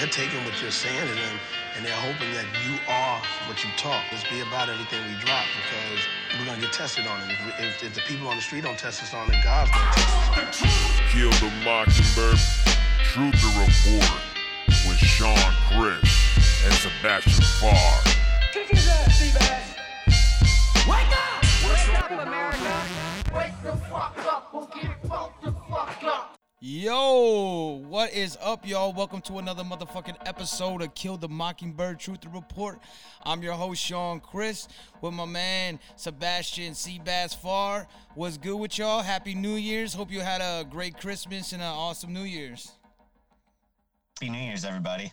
they're taking what you're saying to them and they're hoping that you are what you talk. Let's be about everything we drop because we're gonna get tested on it. If, if, if the people on the street don't test us on it, God's gonna test us on it. Kill the Mockingbird. Truth to report with Sean Chris and Sebastian Farr. Kick his ass, Steve-ass. Wake up! Wake up, America! Yo, what is up, y'all? Welcome to another motherfucking episode of Kill the Mockingbird Truth Report. I'm your host, Sean Chris, with my man Sebastian Seabass Farr. What's good with y'all? Happy New Year's. Hope you had a great Christmas and an awesome New Year's. Happy New Year's, everybody.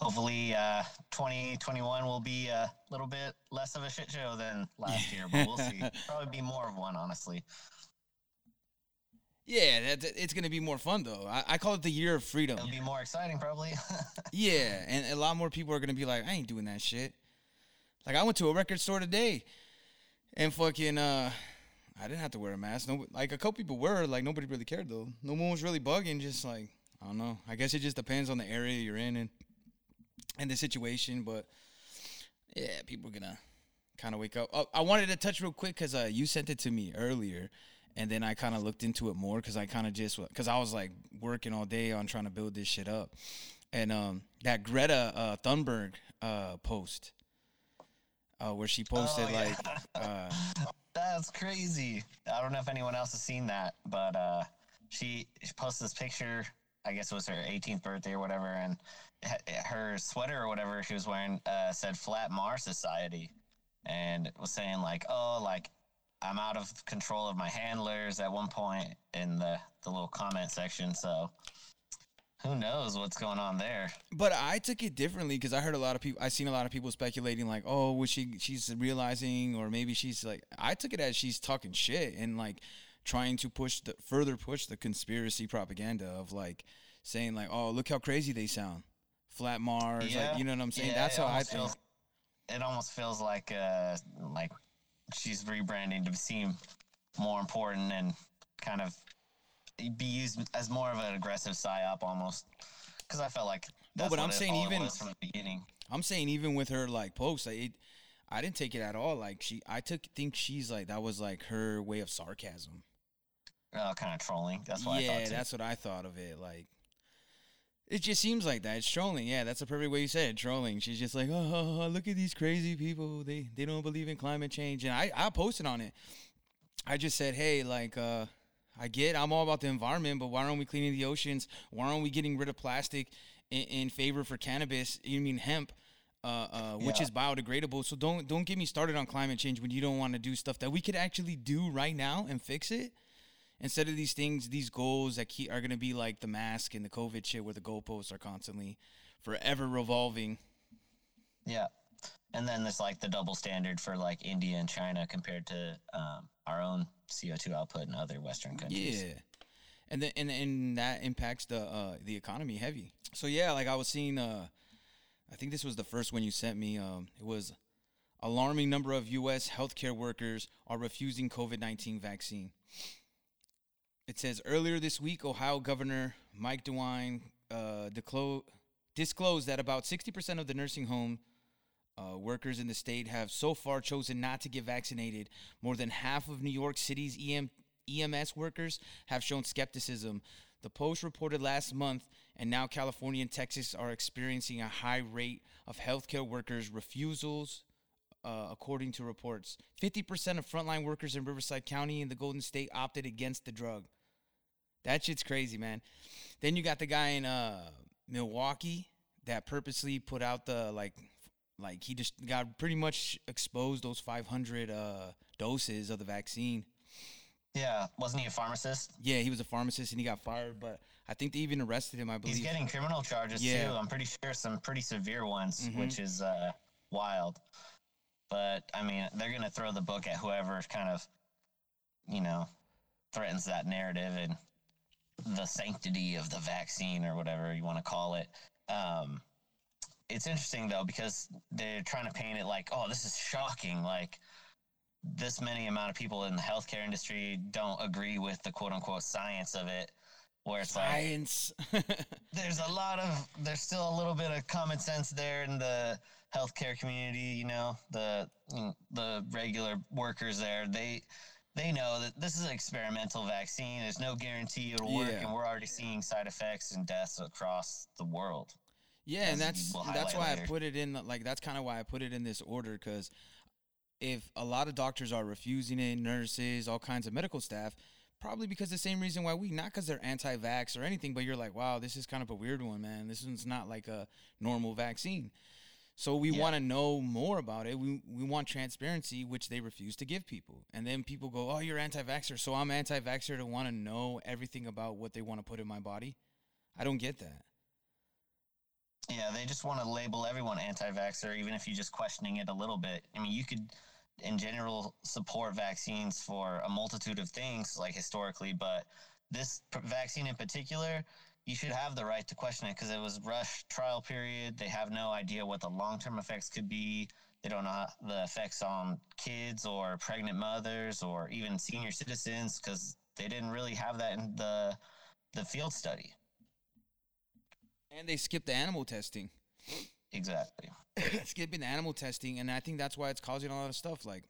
Hopefully, uh, 2021 will be a little bit less of a shit show than last year, but we'll see. Probably be more of one, honestly. Yeah, that, it's gonna be more fun though. I, I call it the year of freedom. It'll be more exciting, probably. Yeah, and a lot more people are gonna be like, I ain't doing that shit. Like I went to a record store today, and fucking, uh, I didn't have to wear a mask. No, like a couple people were. Like nobody really cared though. No one was really bugging. Just like I don't know. I guess it just depends on the area you're in and and the situation. But yeah, people are gonna kind of wake up. Oh, I wanted to touch real quick because uh, you sent it to me earlier, and then I kind of looked into it more because I kind of just because I was like working all day on trying to build this shit up, and um, that Greta uh, Thunberg uh, post. Uh, where she posted Oh, yeah. like uh, That's crazy. I don't know if anyone else has seen that, but uh, she, she posted this picture. I guess it was her 18th birthday or whatever, and her sweater or whatever she was wearing uh, said "Flat Mars Society," and was saying like, "Oh, like I'm out of control of my handlers." At one point in the the little comment section, so who knows what's going on there? But I took it differently because I heard a lot of people. I seen a lot of people speculating like, "Oh, was she? She's realizing, or maybe she's like." I took it as she's talking shit and like trying to push the further push the conspiracy propaganda of like saying like, "Oh, look how crazy they sound, flat Mars." Yeah. Like, you know what I'm saying? Yeah, That's how I feel. it almost feels like uh like she's rebranding to seem more important and kind of be used as more of an aggressive psyop almost. Because I felt like No, but what I'm it- saying even- from the beginning. I'm saying even with her like posts, like, it, I didn't take it at all. Like she, I took think she's like that was like her way of sarcasm. Uh, kind of trolling. That's what I yeah, thought too. that's what I thought of it. Like, it just seems like that. It's trolling. Yeah, that's the perfect way you said it. Trolling. She's just like, oh, look at these crazy people. They they don't believe in climate change. And I I posted on it. I just said, hey, like, uh, I get I'm all about the environment, but why aren't we cleaning the oceans? Why aren't we getting rid of plastic in, in favor for cannabis? You mean hemp? Uh, uh, which Yeah. is biodegradable. So don't don't get me started on climate change when you don't want to do stuff that we could actually do right now and fix it instead of these things, these goals that keep, are going to be like the mask and the COVID shit, where the goalposts are constantly forever revolving. Yeah. And then there's like the double standard for like India and China compared to um, our own CO2 output in other Western countries. Yeah, and then and, and that impacts the uh, the economy heavy. So yeah, like I was seeing, uh, I think this was the first one you sent me. Um, it was alarming number of U.S. healthcare workers are refusing COVID nineteen vaccine. It says earlier this week, Ohio Governor Mike DeWine uh, declo- disclosed that about 60% of the nursing home uh, workers in the state have so far chosen not to get vaccinated. More than half of New York City's EM- EMS workers have shown skepticism. The Post reported last month, and now California and Texas are experiencing a high rate of healthcare workers' refusals uh, according to reports. 50% of frontline workers in Riverside County in the Golden State opted against the drug. That shit's crazy, man. Then you got the guy in uh, Milwaukee that purposely put out the like, like he just got pretty much exposed those 500 uh, doses of the vaccine. Yeah. Wasn't he a pharmacist? Yeah, he was a pharmacist and he got fired, but I think they even arrested him. I believe. He's getting criminal charges Yeah. too. I'm pretty sure some pretty severe ones, Mhm. which is uh, wild. But I mean, they're gonna throw the book at whoever kind of, you know, threatens that narrative and the sanctity of the vaccine or whatever you want to call it. Um, it's interesting though because they're trying to paint it like, oh, this is shocking. Like this many amount of people in the healthcare industry don't agree with the quote unquote science of it where it's like Science. there's a lot of there's still a little bit of common sense there in the healthcare community you know the mm, the regular workers there they they know that this is an experimental vaccine there's no guarantee it'll work Yeah. and we're already seeing side effects and deaths across the world Yeah, and that's that's why I put it in like that's kind of why I put it in this order because if a lot of doctors are refusing it, nurses, all kinds of medical staff, probably because the same reason why we not because they're anti-vax or anything, but you're like, wow, this is kind of a weird one, man. This one's not like a normal vaccine. So we Yeah. want to know more about it. We we want transparency, which they refuse to give people. And then people go, "Oh, you're anti-vaxxer." So I'm anti-vaxxer to want to know everything about what they want to put in my body. I don't get that. Yeah, they just want to label everyone anti-vaxxer, even if you're just questioning it a little bit. I mean, you could, in general, support vaccines for a multitude of things, like historically, but this vaccine in particular, you should have the right to question it because it was rush trial period. They have no idea what the long-term effects could be. They don't know the effects on kids or pregnant mothers or even senior citizens because they didn't really have that in the the field study. And they skipped the animal testing. Exactly. skipping the animal testing, and I think that's why it's causing a lot of stuff. Like,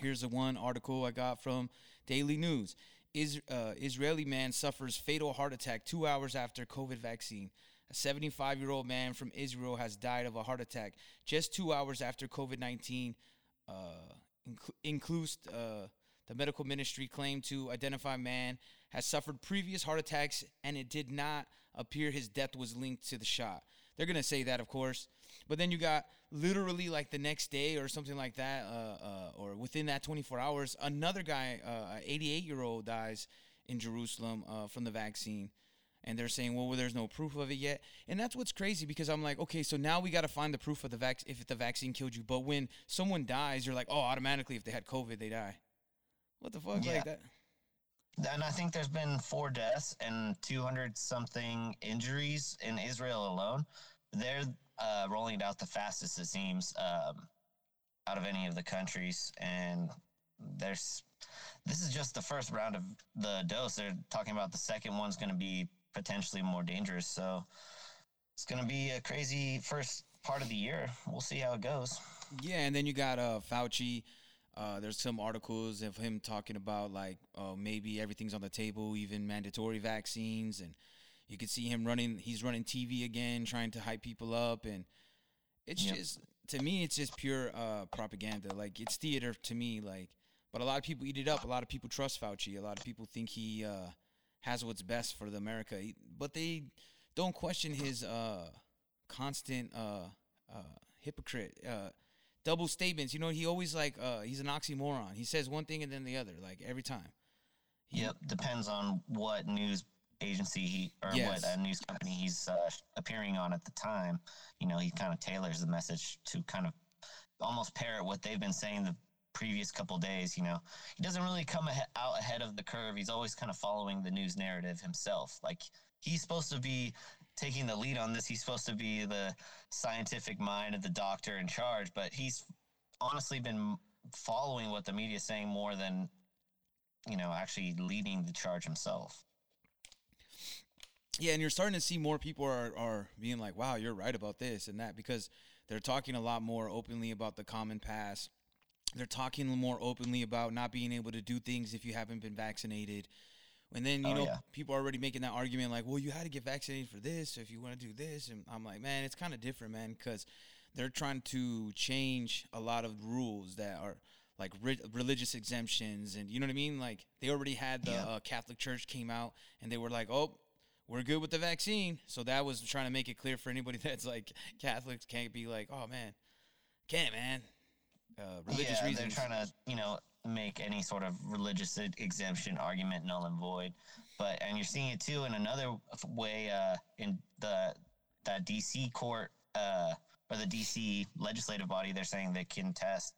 here's the one article I got from Daily News: Is uh, Israeli man suffers fatal heart attack two hours after COVID vaccine. A 75 year old man from Israel has died of a heart attack just two hours after COVID 19. Uh, inclu- includes uh, the medical ministry claimed to identify man has suffered previous heart attacks, and it did not appear his death was linked to the shot. They're gonna say that, of course, but then you got literally like the next day or something like that, uh, uh, or within that 24 hours, another guy, uh, an 88 year old, dies in Jerusalem uh, from the vaccine. And they're saying, well, there's no proof of it yet, and that's what's crazy because I'm like, okay, so now we got to find the proof of the vaccine if the vaccine killed you. But when someone dies, you're like, oh, automatically, if they had COVID, they die. What the fuck, Yeah. like that? And I think there's been four deaths and 200 something injuries in Israel alone. They're uh, rolling it out the fastest, it seems, um, out of any of the countries. And there's this is just the first round of the dose. They're talking about the second one's going to be potentially more dangerous. So it's going to be a crazy first part of the year. We'll see how it goes. Yeah, and then you got uh Fauci. Uh, there's some articles of him talking about like uh, maybe everything's on the table, even mandatory vaccines, and you could see him running. He's running TV again, trying to hype people up, and it's Yep. just to me, it's just pure uh, propaganda. Like it's theater to me. Like, but a lot of people eat it up. A lot of people trust Fauci. A lot of people think he uh, has what's best for the America, but they don't question his uh, constant uh, uh, hypocrite. Uh, double statements. You know, he always like uh he's an oxymoron. He says one thing and then the other, like every time. Yep, depends on what news agency he or Yes. what uh, news company he's uh, appearing on at the time. You know, he kind of tailors the message to kind of almost parrot what they've been saying the previous couple days. You know, he doesn't really come ahe- out ahead of the curve. He's always kind of following the news narrative himself. Like he's supposed to be taking the lead on this. He's supposed to be the scientific mind of the doctor in charge, but he's honestly been following what the media is saying more than you know, actually leading the charge himself. Yeah, and you're starting to see more people are, are being like, wow, you're right about this and that because they're talking a lot more openly about the CommonPass. They're talking more openly about not being able to do things if you haven't been vaccinated. And then, you Oh, know, yeah. people are already making that argument like, well, you had to get vaccinated for this so if you want to do this. And I'm like, man, it's kind of different, man, because they're trying to change a lot of rules that are like re- religious exemptions. And you know what I mean? Like, they already had the Yeah. uh, Catholic Church came out and they were like, oh, we're good with the vaccine. So that was trying to make it clear for anybody that's like Catholics can't be like, oh man, can't man. Uh, religious yeah, reasons. they're trying to, you know, make any sort of religious exemption argument null and void. But and you're seeing it too in another way uh, in the that DC court uh, or the DC legislative body. They're saying they can test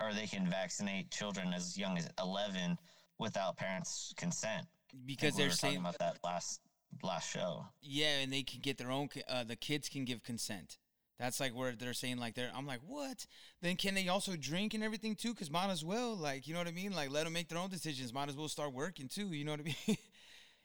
or they can vaccinate children as young as 11 without parents' consent. Because we they're saying about that last last show. yeah, and they can get their own. Uh, the kids can give consent. That's like where they're saying like they're. I'm like, what? Then can they also drink and everything too? Cause might as well, like, you know what I mean? Like, let them make their own decisions. Might as well start working too. You know what I mean?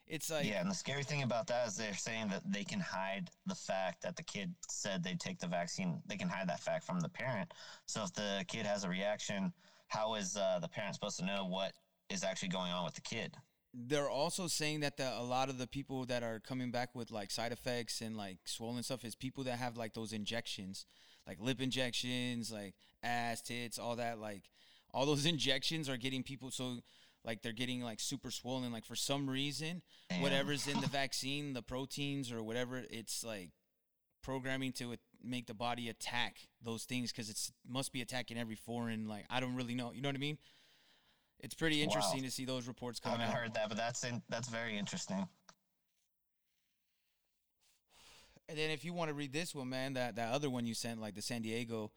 It's like yeah, and the scary thing about that is they're saying that they can hide the fact that the kid said they'd take the vaccine. They can hide that fact from the parent. So if the kid has a reaction, how is uh, the parent supposed to know what is actually going on with the kid? They're also saying that the, a lot of the people that are coming back with like side effects and like swollen stuff is people that have like those injections, like lip injections, like ass, tits, all that. Like all those injections are getting people so like they're getting like super swollen. Like for some reason, Damn. whatever's in the vaccine, the proteins or whatever, it's like programming to it- make the body attack those things because it's must be attacking every foreign. Like I don't really know. You know what I mean? It's pretty interesting to see those reports I coming haven't out. heard that, but that's in, that's very interesting. And then if you want to read this one, man, that that other one you sent, like the San Diego,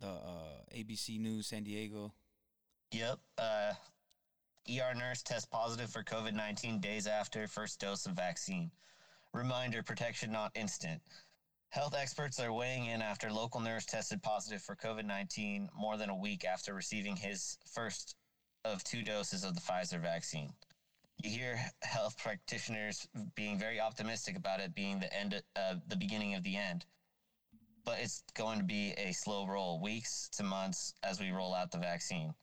the uh, ABC News San Diego. Yep. Uh, ER nurse tests positive for COVID 19 days after first dose of vaccine. Reminder protection not instant. Health experts are weighing in after local nurse tested positive for COVID 19 more than a week after receiving his first of two doses of the Pfizer vaccine. You hear health practitioners being very optimistic about it being the end, uh, the beginning of the end but it's going to be a slow roll, weeks to months as we roll out the vaccine.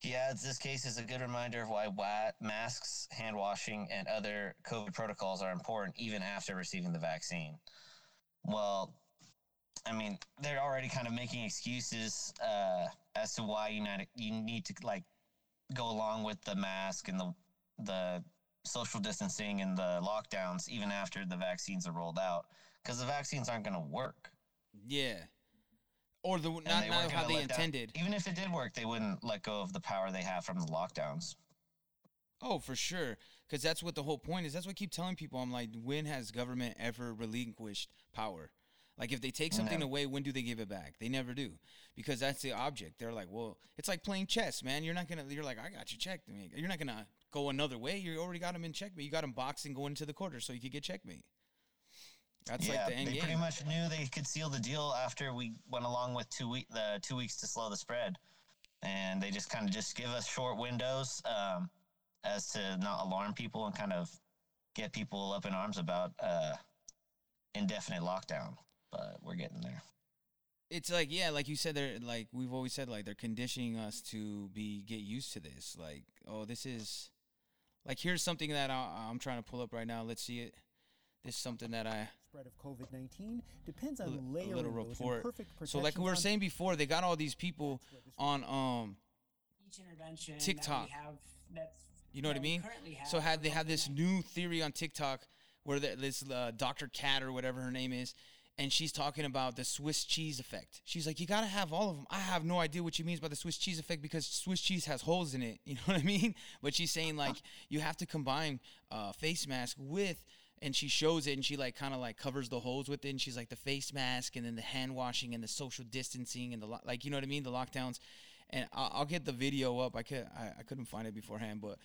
He adds this case is a good reminder of why masks, hand washing, and other COVID protocols are important even after receiving the vaccine. Well, I mean, they're already kind of making excuses uh, as to why you not, you need to like go along with the mask and the the social distancing and the lockdowns even after the vaccines are rolled out because the vaccines aren't going to work. Yeah. Or the not they not how they intended. even if it did work, they wouldn't let go of the power they have from the lockdowns. Oh, for sure. Because that's what the whole point is. That's what I keep telling people. I'm like, when has government ever relinquished power? Like, if they take something Never. away, when do they give it back? They never do. Because that's the object. They're like, well, it's like playing chess, man. You're not going to, you're like, I got you checked. me. You're not going to go another way. You already got him in checkmate. You got him boxing going into the quarter so you could get checkmate. That's yeah, like the end they game. pretty much knew they could seal the deal after we went along with two week the two weeks to slow the spread, and they just kind of just give us short windows um, as to not alarm people and kind of get people up in arms about uh, indefinite lockdown. But we're getting there. it's like yeah, like you said, they're like we've always said, like they're conditioning us to be get used to this. Like, oh, this is like here's something that I, I'm trying to pull up right now. Let's see it. This is something that I spread of COVID-19 depends on a layering little report. So like we were saying before, they got all these people on um each intervention that TikTok. we have that's You know what I mean? currently So had they have this new theory on TikTok where the, this uh, Dr. Cat or whatever her name is, and she's talking about the Swiss cheese effect. She's like, you gotta have all of them. I have no idea what she means by the Swiss cheese effect because Swiss cheese has holes in it. You know what I mean? But she's saying like you have to combine uh, face mask with. And she shows it, and she like kind of like covers the holes with it, and she's like the face mask, and then the hand washing, and the social distancing, and the lo- like, you know what I mean, the lockdowns. And I'll, I'll get the video up. I could I, I couldn't find it beforehand, but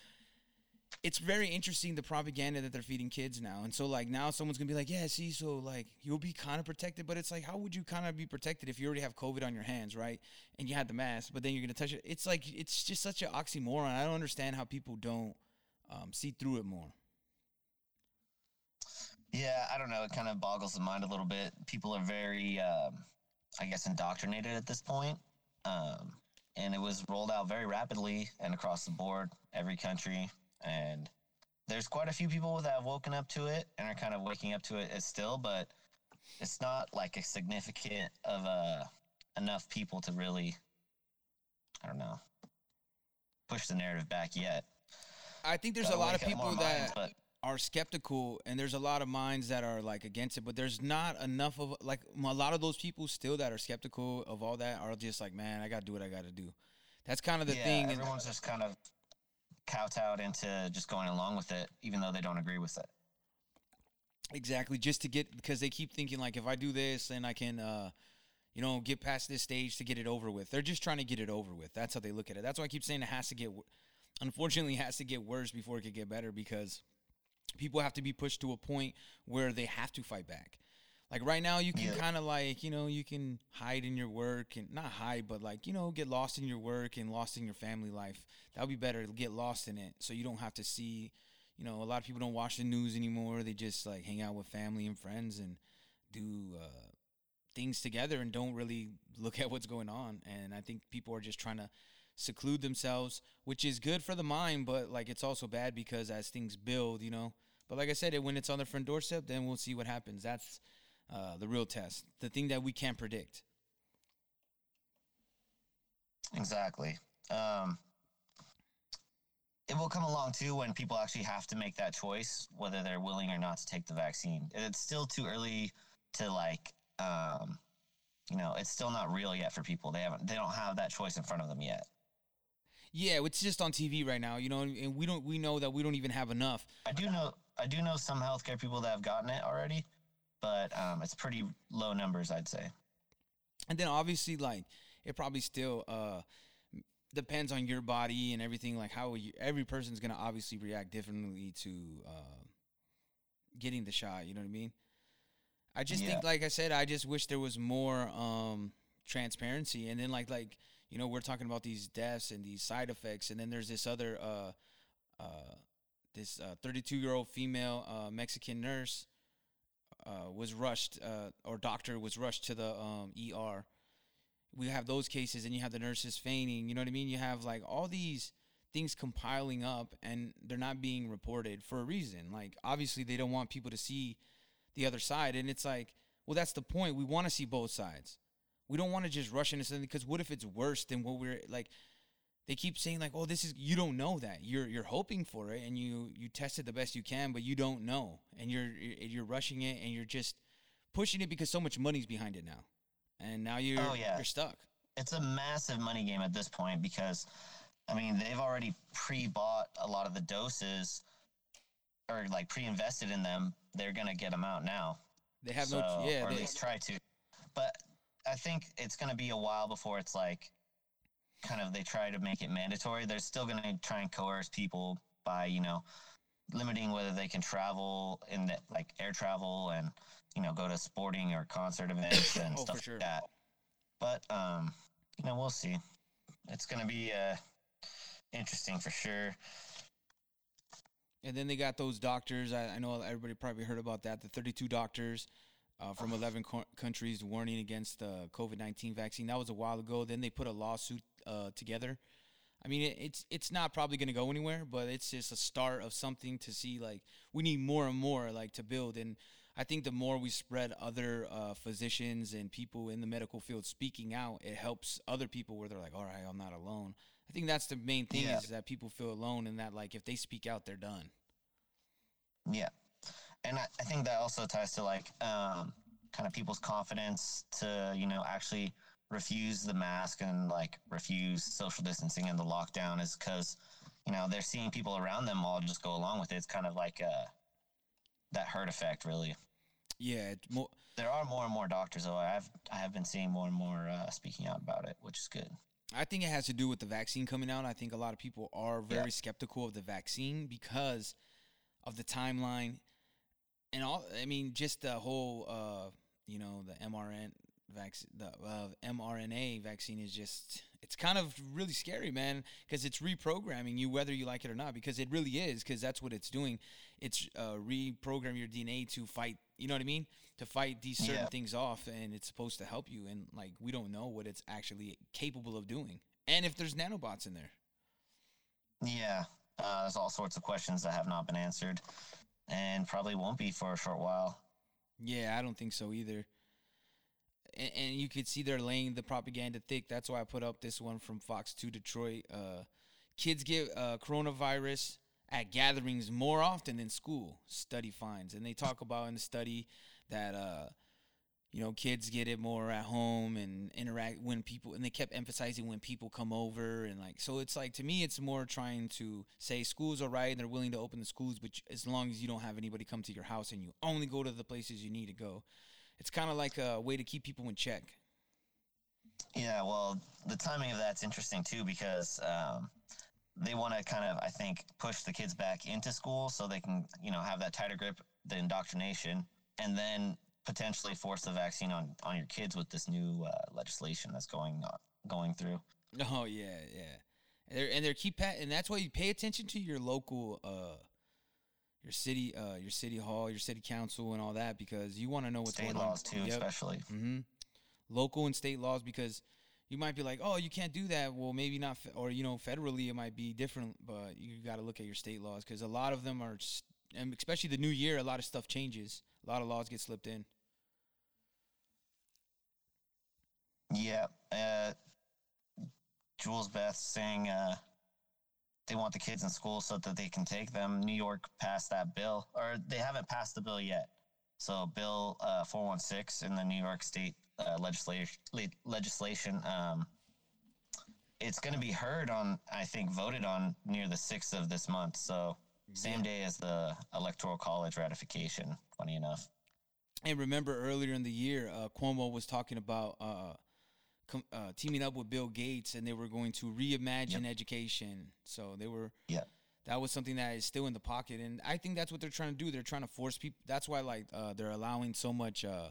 it's very interesting the propaganda that they're feeding kids now. And so like now someone's gonna be like, yeah, see, so like you'll be kind of protected, but it's like, how would you kind of be protected if you already have COVID on your hands, right? And you had the mask, but then you're gonna touch it. It's like it's just such an oxymoron. I don't understand how people don't um, see through it more. Yeah, I don't know. It kind of boggles the mind a little bit. People are very, um, I guess, indoctrinated at this point. Um, and it was rolled out very rapidly and across the board, every country. And there's quite a few people that have woken up to it and are kind of waking up to it still, but it's not like a significant of uh, enough people to really, I don't know, push the narrative back yet. I think there's a lot of wake up more people that minds, are skeptical and there's a lot of minds that are like against it but there's not enough of like a lot of those people still that are skeptical of all that are just like man i gotta do what i gotta do that's kind of the yeah, thing and- everyone's just kind of kowtowed into just going along with it, even though they don't agree with it. Exactly, just to get because they keep thinking like if I do this, then I can, uh, you know, get past this stage to get it over with. They're just trying to get it over with. That's how they look at it. That's why I keep saying it has to get, unfortunately, it has to get worse before it could get better because people have to be pushed to a point where they have to fight back. Like right now, you can Yeah. kind of like you know you can hide in your work and not hide, but like you know get lost in your work and lost in your family life. That would be better. Get lost in it so you don't have to see, you know, a lot of people don't watch the news anymore. They just like hang out with family and friends and do uh, things together and don't really look at what's going on. And I think people are just trying to seclude themselves, which is good for the mind, but like it's also bad because as things build, you know. But like I said, when it's on the front doorstep, then we'll see what happens. That's uh, the real test, the thing that we can't predict. Exactly. Um, it will come along too when people actually have to make that choice whether they're willing or not to take the vaccine. It's still too early to like, um, you know, it's still not real yet for people. They haven't, they don't have that choice in front of them yet. Yeah, it's just on TV right now, you know, and we don't we know that we don't even have enough. I do know I do know some healthcare people that have gotten it already, but um, it's pretty low numbers, I'd say. And then obviously, like it probably still uh, depends on your body and everything. Like how you, every person's gonna obviously react differently to uh, getting the shot. You know what I mean? I just Yeah. think, like I said, I just wish there was more um, transparency. And then, like, like you know, we're talking about these deaths and these side effects, and then there's this other, uh, uh, this 32 year old female uh, Mexican nurse uh, was rushed, uh, or doctor was rushed to the um, ER. We have those cases, and you have the nurses fainting. You know what I mean? You have like all these things compiling up, and they're not being reported for a reason. Like, obviously, they don't want people to see the other side, and it's like, well, that's the point. We want to see both sides. We don't want to just rush into something because what if it's worse than what we're like? They keep saying like, "Oh, this is you don't know that. You're you're hoping for it and you you test it the best you can, but you don't know, and you're you're rushing it and you're just pushing it because so much money's behind it now, and now you're Oh, yeah. you're stuck. It's a massive money game at this point because, I mean, they've already pre-bought a lot of the doses, or like pre-invested in them. They're gonna get them out now. They have so, no yeah. or at least try to. But I think it's going to be a while before it's like, kind of, they try to make it mandatory. They're still going to try and coerce people by, you know, limiting whether they can travel in the, like air travel and, you know, go to sporting or concert events and Oh, stuff sure. like that. But, um, you know, we'll see. It's going to be uh, interesting for sure. And then they got those doctors. I, I know everybody probably heard about that. The 32 doctors uh, from 11 co- countries warning against the COVID 19 vaccine. That was a while ago. Then they put a lawsuit uh, together. I mean, it, it's it's not probably going to go anywhere, but it's just a start of something to see. Like we need more and more, like to build. And I think the more we spread other uh, physicians and people in the medical field speaking out, it helps other people where they're like, all right, I'm not alone. I think that's the main thing Yeah. is that people feel alone and that like if they speak out, they're done. Yeah. And I, I think that also ties to like um, kind of people's confidence to, you know, actually refuse the mask and like refuse social distancing and the lockdown is because, you know, they're seeing people around them all just go along with it. It's kind of like uh, that herd effect, really. Yeah, more, There are more and more doctors, though. I have I have been seeing more and more uh, speaking out about it, which is good. I think it has to do with the vaccine coming out. I think a lot of people are very Yeah. skeptical of the vaccine because of the timeline and all. I mean, just the whole, uh, you know, the mRNA vaccine, the uh, mRNA vaccine is just. It's kind of really scary, man, because it's reprogramming you whether you like it or not. Because it really is, because that's what it's doing. It's uh, reprogram your DNA to fight. You know what I mean? To fight these certain Yeah. things off, and it's supposed to help you. And like, we don't know what it's actually capable of doing, and if there's nanobots in there. Yeah, uh, there's all sorts of questions that have not been answered, and probably won't be for a short while. Yeah, I don't think so either. And, and you could see they're laying the propaganda thick. That's why I put up this one from Fox 2 Detroit. Uh, kids get uh, coronavirus at gatherings more often than school, study finds. And they talk about in the study that, uh, you know, kids get it more at home and interact when people, and they kept emphasizing when people come over. And like, so it's like, to me, it's more trying to say schools are right and they're willing to open the schools, but as long as you don't have anybody come to your house and you only go to the places you need to go. It's kind of like a way to keep people in check. Yeah, well, the timing of that's interesting too because um, they want to kind of, I think, push the kids back into school so they can, you know, have that tighter grip, the indoctrination, and then potentially force the vaccine on on your kids with this new uh, legislation that's going on, going through. Oh yeah, yeah. And they're, and they're keep and that's why you pay attention to your local uh your city, uh, your city hall, your city council, and all that because you want to know what's State going laws on. too, especially. hmm Local and state laws because you might be like, oh, you can't do that. Well, maybe not, fe- or you know, federally it might be different, but you got to look at your state laws because a lot of them are, and especially the new year, a lot of stuff changes. A lot of laws get slipped in. Yeah. Uh, Jules Beth saying uh, they want the kids in school so that they can take them. New York passed that bill, or they haven't passed the bill yet. So, Bill uh, 416 in the New York State uh, legislation, legislation um, it's going to be heard on, I think, voted on near the 6th of this month. So, same day as the Electoral College ratification, funny enough. And remember earlier in the year, uh, Cuomo was talking about uh, com- uh, teaming up with Bill Gates, and they were going to reimagine education. So they were. Yeah. That was something that is still in the pocket, and I think that's what they're trying to do. They're trying to force people. That's why, like, uh, they're allowing so much uh,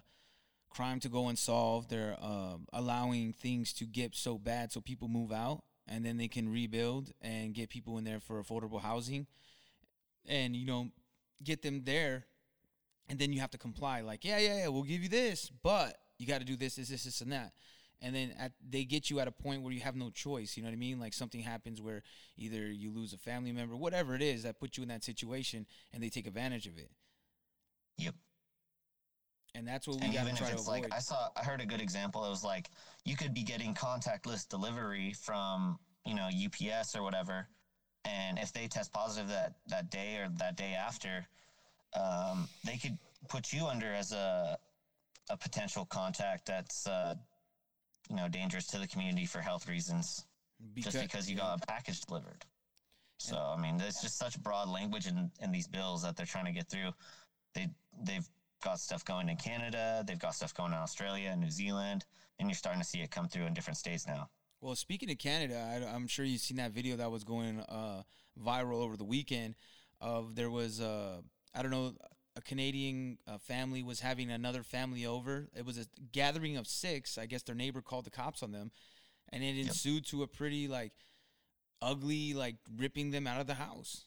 crime to go unsolved. They're um allowing things to get so bad, so people move out, and then they can rebuild and get people in there for affordable housing, and you know, get them there and then you have to comply like yeah yeah yeah we'll give you this but you got to do this this this this and that and then at, they get you at a point where you have no choice you know what i mean like something happens where either you lose a family member whatever it is that puts you in that situation and they take advantage of it Yep. and that's what we got to even try if to avoid like I saw, I heard a good example. It was like you could be getting contactless delivery from you know UPS or whatever, and if they test positive that that day or that day after, um, they could put you under as a a potential contact that's uh, you know dangerous to the community for health reasons, because, just because you got a package delivered. So I mean, there's just such broad language in, in these bills that they're trying to get through. They they've got stuff going in Canada, they've got stuff going in Australia and New Zealand, and you're starting to see it come through in different states now. Well, speaking of Canada, I, I'm sure you've seen that video that was going uh, viral over the weekend. Of there was, uh, I don't know, a Canadian uh, family was having another family over. It was a gathering of six. I guess their neighbor called the cops on them, and it ensued to a pretty like ugly, like ripping them out of the house.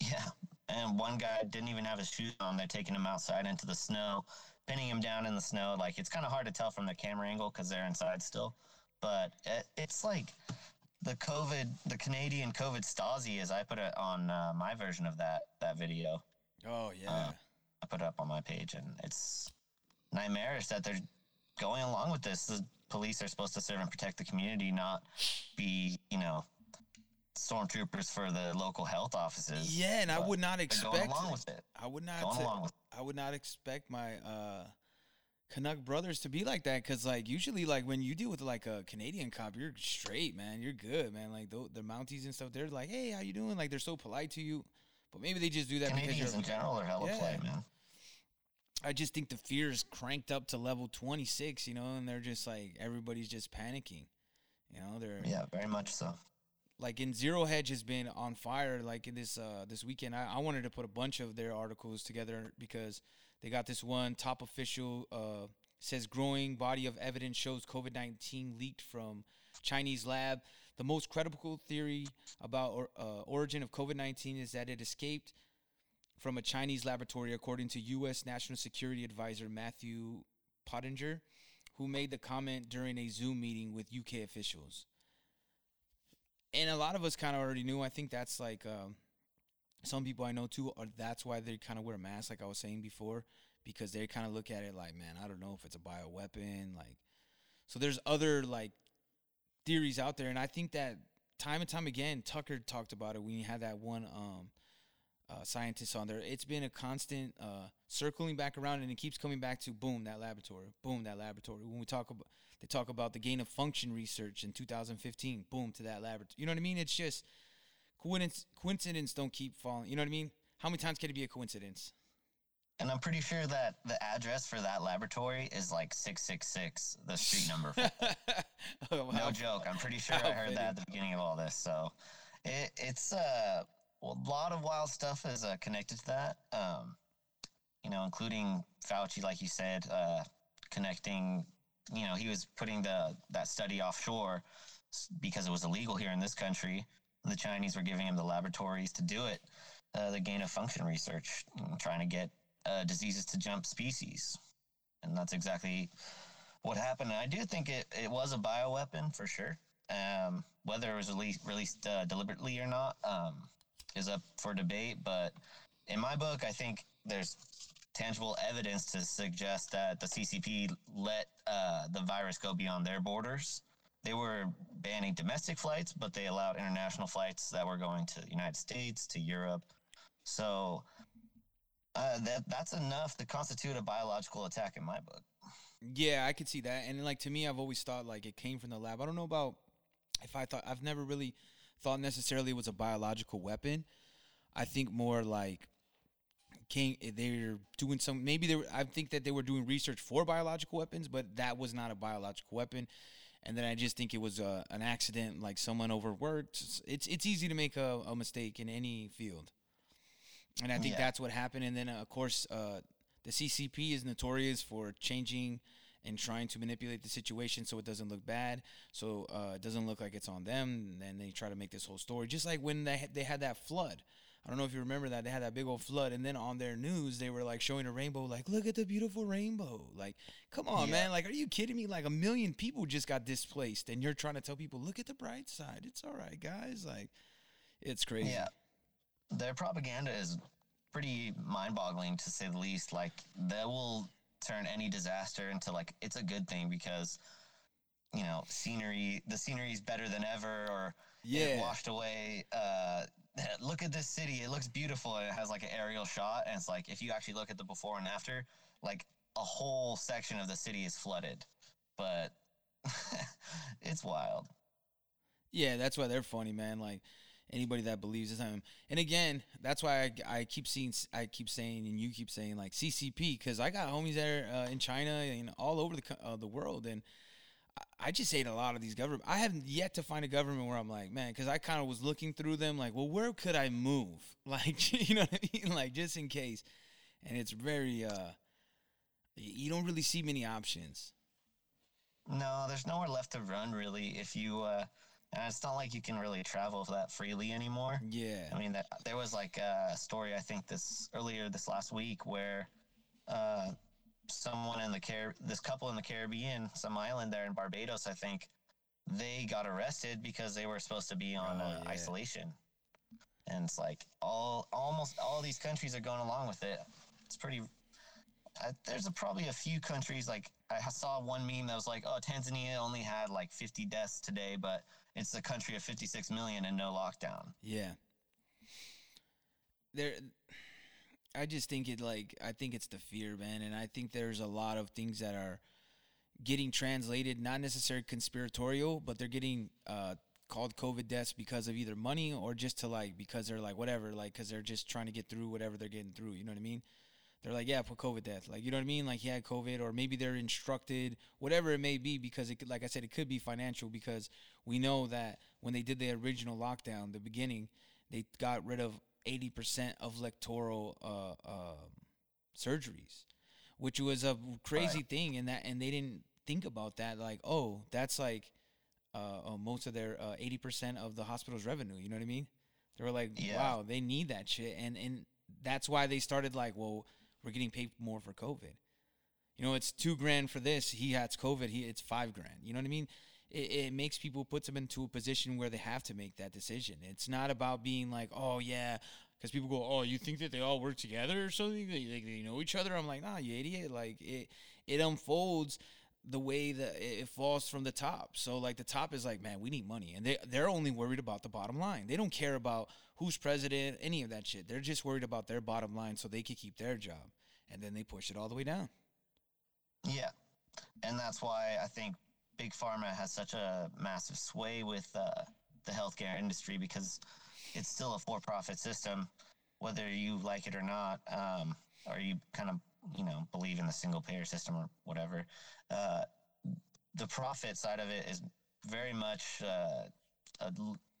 Yeah. And one guy didn't even have his shoes on. They're taking him outside into the snow, pinning him down in the snow. Like it's kind of hard to tell from the camera angle because they're inside still. But it, it's like the COVID, the Canadian COVID Stasi, as I put it on uh, my version of that that video. Oh yeah. Uh, I put it up on my page, and it's nightmarish that they're going along with this. The police are supposed to serve and protect the community, not be, you know, stormtroopers for the local health offices. Yeah, and I would not expect. going along with it. I would not. Going t- along with I would not expect my uh, Canuck brothers to be like that because, like, usually, like when you deal with like a Canadian cop, you're straight, man. You're good, man. Like the, the Mounties and stuff, they're like, "Hey, how you doing?" Like they're so polite to you, but maybe they just do that because Canadians you're. in general are hella Yeah. play, man. I just think the fear is cranked up to level 26, you know, and they're just like everybody's just panicking. You know, they're Yeah, very much so. like in Zero Hedge has been on fire like in this uh this weekend. I, I wanted to put a bunch of their articles together because they got this one top official uh says growing body of evidence shows COVID nineteen leaked from Chinese lab. The most credible theory about or, uh, origin of COVID nineteen is that it escaped from a Chinese laboratory, according to U.S. National Security Advisor Matthew Pottinger, who made the comment during a Zoom meeting with UK officials and a lot of us kind of already knew. I think that's like um, some people I know too. Are that's why they kind of wear masks, like I was saying before, because they kind of look at it like, man, I don't know if it's a bioweapon. Like, so there's other like theories out there, and I think that time and time again, Tucker talked about it when he had that one um, uh, scientist on there. It's been a constant uh, circling back around, and it keeps coming back to boom that laboratory, boom that laboratory. When we talk about they talk about the gain of function research in 2015, boom to that laboratory. You know what I mean? It's just coincidence. Coincidence don't keep falling. You know what I mean? How many times can it be a coincidence? And I'm pretty sure that the address for that laboratory is like 666, the street number. Oh, No joke. I'm pretty sure How I heard that at the beginning of all this. So it, it's uh, a lot of wild stuff is uh, connected to that. Um, you know, including Fauci, like you said, uh, connecting. You know, he was putting the that study offshore because it was illegal here in this country. The Chinese were giving him the laboratories to do it, uh, the gain of function research, and trying to get uh, diseases to jump species, and that's exactly what happened. And I do think it, it was a bioweapon for sure. Um, whether it was released, released uh, deliberately or not um, is up for debate. But in my book, I think there's tangible evidence to suggest that the CCP let uh, the virus go beyond their borders. They were banning domestic flights, but they allowed international flights that were going to the United States, to Europe. So uh, that that's enough to constitute a biological attack in my book. Yeah, I could see that. And like to me, I've always thought like it came from the lab. I don't know about if I thought I've never really thought necessarily it was a biological weapon. I think more like came they're doing some maybe they were, I think that they were doing research for biological weapons, but that was not a biological weapon. And then I just think it was a, an accident, like someone overworked. It's it's easy to make a, a mistake in any field, and I think Yeah. that's what happened. And then uh, of course uh, the CCP is notorious for changing and trying to manipulate the situation so it doesn't look bad, so uh, it doesn't look like it's on them. And then they try to make this whole story, just like when they had, they had that flood. I don't know if you remember that they had that big old flood, and then on their news they were like showing a rainbow, like look at the beautiful rainbow. Like, come on, Yeah. man! Like, are you kidding me? Like a million people just got displaced, and you're trying to tell people, look at the bright side. It's all right, guys. Like, it's crazy. Yeah. Their propaganda is pretty mind boggling to say the least. Like they will turn any disaster into like it's a good thing because you know, scenery the scenery is better than ever or Yeah. washed away uh look at this city, it looks beautiful and it has like an aerial shot and it's like if you actually look at the before and after, like a whole section of the city is flooded. But it's wild. Yeah, that's why they're funny, man. Like anybody that believes in them. And again, that's why I, I keep seeing, I keep saying, and you keep saying like CCP, because I got homies there uh, in China and all over the uh, the world, and I, I just hate a lot of these government. I haven't yet to find a government where I'm like, man, because I kind of was looking through them, like, well, where could I move? Like, you know what I mean? Like just in case. And it's very, uh, you don't really see many options. No, there's nowhere left to run really. If you, uh, and it's not like you can really travel that freely anymore. Yeah. I mean, that, there was like a story I think this earlier this last week where uh, someone in the Car- this couple in the Caribbean, some island there in Barbados, I think, they got arrested because they were supposed to be on Oh, uh, yeah. isolation. And it's like all almost all these countries are going along with it. It's pretty. Uh, there's a, probably a few countries like I saw one meme that was like, "Oh, Tanzania only had like 50 deaths today, but it's a country of 56 million and no lockdown." Yeah. There I just think it like I think it's the fear, man, and I think there's a lot of things that are getting translated, not necessarily conspiratorial, but they're getting uh called COVID deaths because of either money or just to like because they're like whatever, like because they're just trying to get through whatever they're getting through. You know what I mean? They're like, yeah, put COVID death, like you know what I mean? Like he had COVID, or maybe they're instructed, whatever it may be, because it could, like I said, it could be financial because we know that when they did the original lockdown, the beginning, they got rid of eighty percent of electoral uh, uh, surgeries, which was a crazy thing, and that and they didn't think about that. Like, oh, that's like uh, uh, most of their uh, eighty percent of the hospital's revenue. You know what I mean? They were like, Yeah. wow, they need that shit, and and that's why they started like, well, we're getting paid more for COVID. You know, it's two grand for this. He has COVID. He it's five grand. You know what I mean? It, it makes people puts them into a position where they have to make that decision. It's not about being like, oh yeah, because people go, oh, you think that they all work together or something? They, they, they know each other. I'm like, nah, you idiot. Like it it unfolds the way that it falls from the top. So like the top is like, man, we need money, and they they're only worried about the bottom line. They don't care about who's president, any of that shit. They're just worried about their bottom line, so they can keep their job, and then they push it all the way down. Yeah, and that's why I think big pharma has such a massive sway with uh, the healthcare industry because it's still a for-profit system, whether you like it or not, um, or you kind of you know believe in the single-payer system or whatever. Uh, the profit side of it is very much uh, a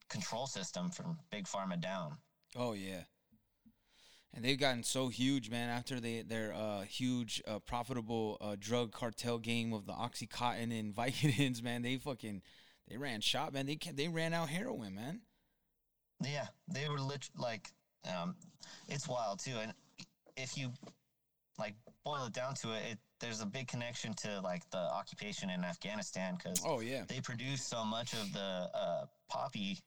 control system from big pharma down. Oh yeah. And they've gotten so huge, man. After they their uh, huge, uh, profitable uh, drug cartel game of the OxyContin and Vicodins, man, they fucking they ran shop, man. They they ran out heroin, man. Yeah, they were lit- like Um, it's wild too, and if you like boil it down to it, it there's a big connection to like the occupation in Afghanistan because Oh yeah. they produce so much of the uh, poppy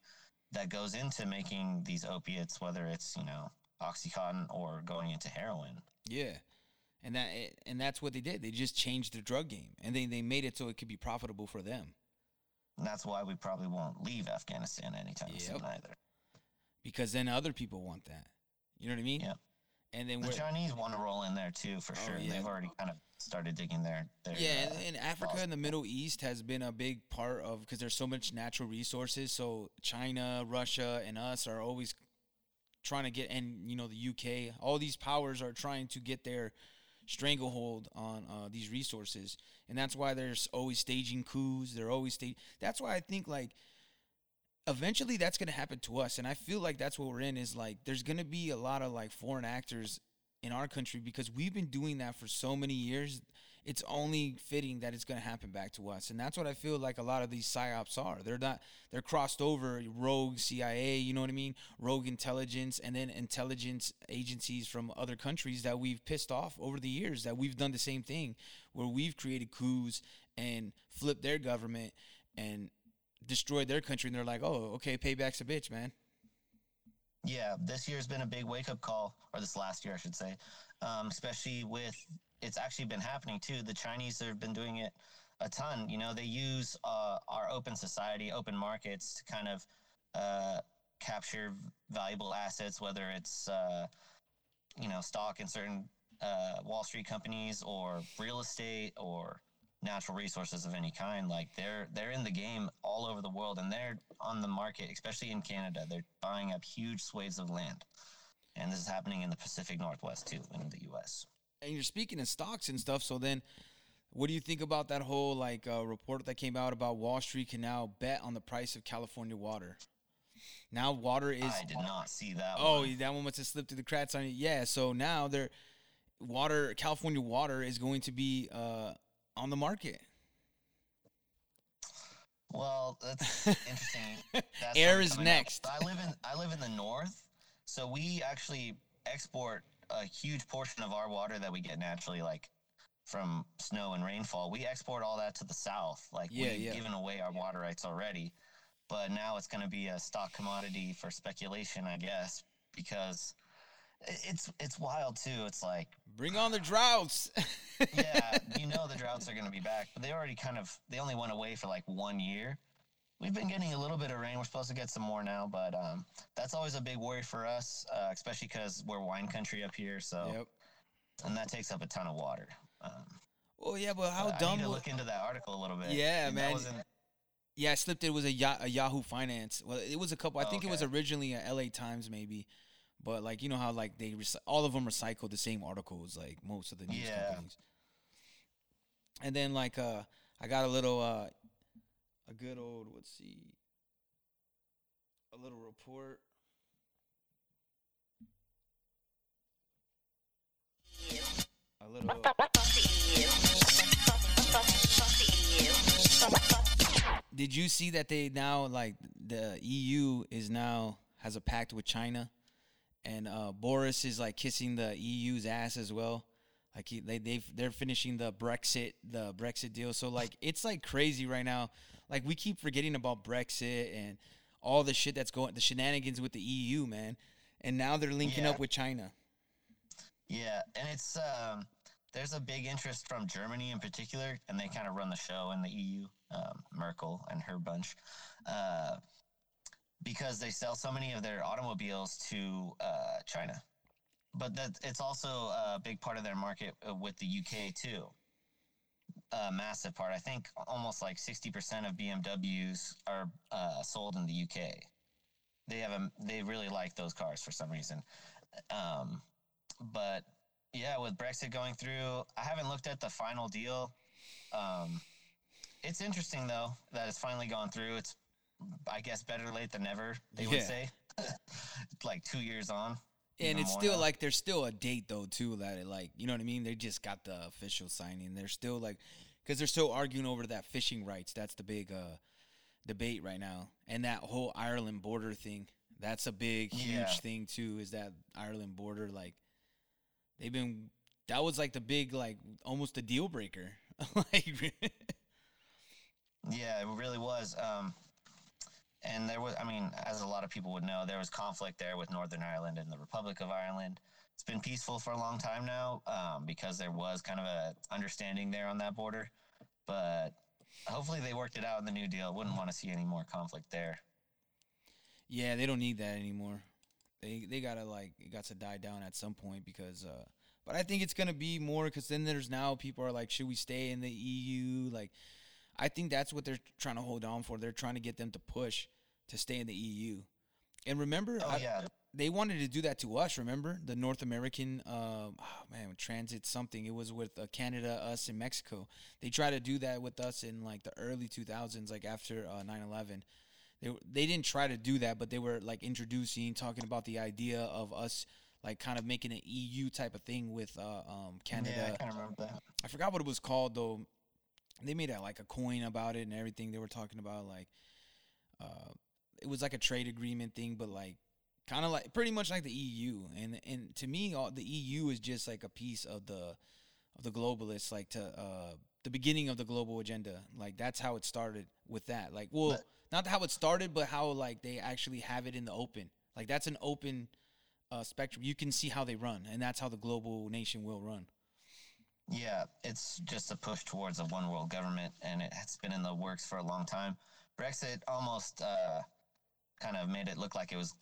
that goes into making these opiates, whether it's you know oxycontin or going into heroin. Yeah. And that and that's what they did. They just changed the drug game and they, they made it so it could be profitable for them. And that's why we probably won't leave Afghanistan anytime soon either. Because then other people want that. You know what I mean? Yep. And then The Chinese want to roll in there too, for Oh, sure. yeah. They've already kind of started digging their, their Yeah, uh, and, Africa laws. and the Middle East has been a big part of because there's so much natural resources. So China, Russia, and us are always trying to get, and you know the UK, all these powers are trying to get their stranglehold on uh, these resources, and that's why there's always staging coups. They're always sta- That's why I think like eventually that's going to happen to us and i feel like that's what we're in is like there's going to be a lot of like foreign actors in our country because we've been doing that for so many years it's only fitting that it's going to happen back to us and that's what i feel like a lot of these psyops are. They're not they're crossed over rogue cia you know what i mean? Rogue intelligence and then intelligence agencies from other countries that we've pissed off over the years that we've done the same thing where we've created coups and flipped their government and destroyed their country and they're like oh okay payback's a bitch man Yeah, this year's been a big wake up call, or this last year, I should say, um, especially with it's actually been happening too. The Chinese have been doing it a ton. You know, they use uh, our open society, open markets to kind of uh, capture valuable assets, whether it's uh, you know stock in certain uh, Wall Street companies or real estate or natural resources of any kind. Like they're they're in the game all over the world, and they're on the market, especially in Canada. They're buying up huge swathes of land, and this is happening in the Pacific Northwest too, in the U.S. and you're speaking of stocks and stuff so then what do you think about that whole like uh, report that came out about wall street can now bet on the price of california water now water is I did not see that. oh one. that one must have slipped through the cracks on it yeah so now they're water california water is going to be uh, on the market Well, that's interesting. That's Air is next. I live in I live in the north, so we actually export a huge portion of our water that we get naturally, like from snow and rainfall. We export all that to the south. Like Yeah, we've yeah. given away our water rights already, but now it's going to be a stock commodity for speculation, I guess, because it's it's wild too. It's like bring on the droughts yeah, you know the droughts are going to be back, but they already kind of they only went away for like one year. We've been getting a little bit of rain. We're supposed to get some more now, but um, that's always a big worry for us, uh, especially because we're wine country up here. So, yep and that takes up a ton of water. Um, well yeah but how but I dumb need to look into that article a little bit. Yeah, man. Yeah, I slipped. It was a, a Yahoo Finance. Well, it was a couple. I Oh, think it was originally a L.A. Times, maybe. But like you know how like they rec- all of them recycle the same articles, like most of the news Yeah. companies. And then like uh, I got a little uh, a good old let's see, a little report. A little. Did you see that they now like the EU is now has a pact with China, and uh, Boris is like kissing the EU's ass as well. Like he, they they they're finishing the Brexit the Brexit deal. So like it's like crazy right now. Like we keep forgetting about Brexit and all the shit that's going the shenanigans with the EU, man. And now they're linking Yeah. up with China. Yeah, and it's um, there's a big interest from Germany in particular, and they kind of run the show in the EU, um, Merkel and her bunch, uh, because they sell so many of their automobiles to uh, China. But that it's also a big part of their market uh, with the UK too. A massive part. I think almost like sixty percent of BMWs are uh, sold in the UK. They have a they really like those cars for some reason. Um, but yeah, with Brexit going through, I haven't looked at the final deal. Um, it's interesting though that it's finally gone through. It's, I guess, better late than never. They would say, like two years on. And it's still like there's still a date though too that it like you know what I mean. They just got the official signing. They're still like because they're still arguing over that fishing rights. That's the big uh, debate right now, and that whole Ireland border thing. That's a big, huge Yeah. thing too. Is that Ireland border? Like, they've been. That was like the big, like almost a deal breaker. like, Yeah, it really was. Um, and there was, I mean, as a lot of people would know, there was conflict there with Northern Ireland and the Republic of Ireland. It's been peaceful for a long time now um, because there was kind of a understanding there on that border. But hopefully they worked it out in the New Deal. Wouldn't want to see any more conflict there. yeah, they don't need that anymore. They they gotta like it got to die down at some point because. uh But I think it's gonna be more because then there's now people are like, should we stay in the EU? Like, I think that's what they're trying to hold on for. They're trying to get them to push to stay in the EU. And remember, Oh, I- yeah. they wanted to do that to us. Remember the North American, um, oh man, transit something. It was with uh, Canada, us, and Mexico. They tried to do that with us in like the early 2000s, like after uh, 9/11. They they didn't try to do that, but they were like introducing, talking about the idea of us like kind of making an EU type of thing with uh, um, Canada. Yeah, I kind of remember that. I forgot what it was called though. They made a, like a coin about it and everything. They were talking about like, uh, it was like a trade agreement thing, but like kind of like pretty much like the EU. And and to me, all, the EU is just like a piece of the of the globalists, like to uh, the beginning of the global agenda. Like that's how it started with that. Like, well, But- not how it started, but how like they actually have it in the open. Like that's an open uh, spectrum. You can see how they run, and that's how the global nation will run. Yeah, it's just a push towards a one world government, and it has been in the works for a long time. Brexit almost uh, kind of made it look like it was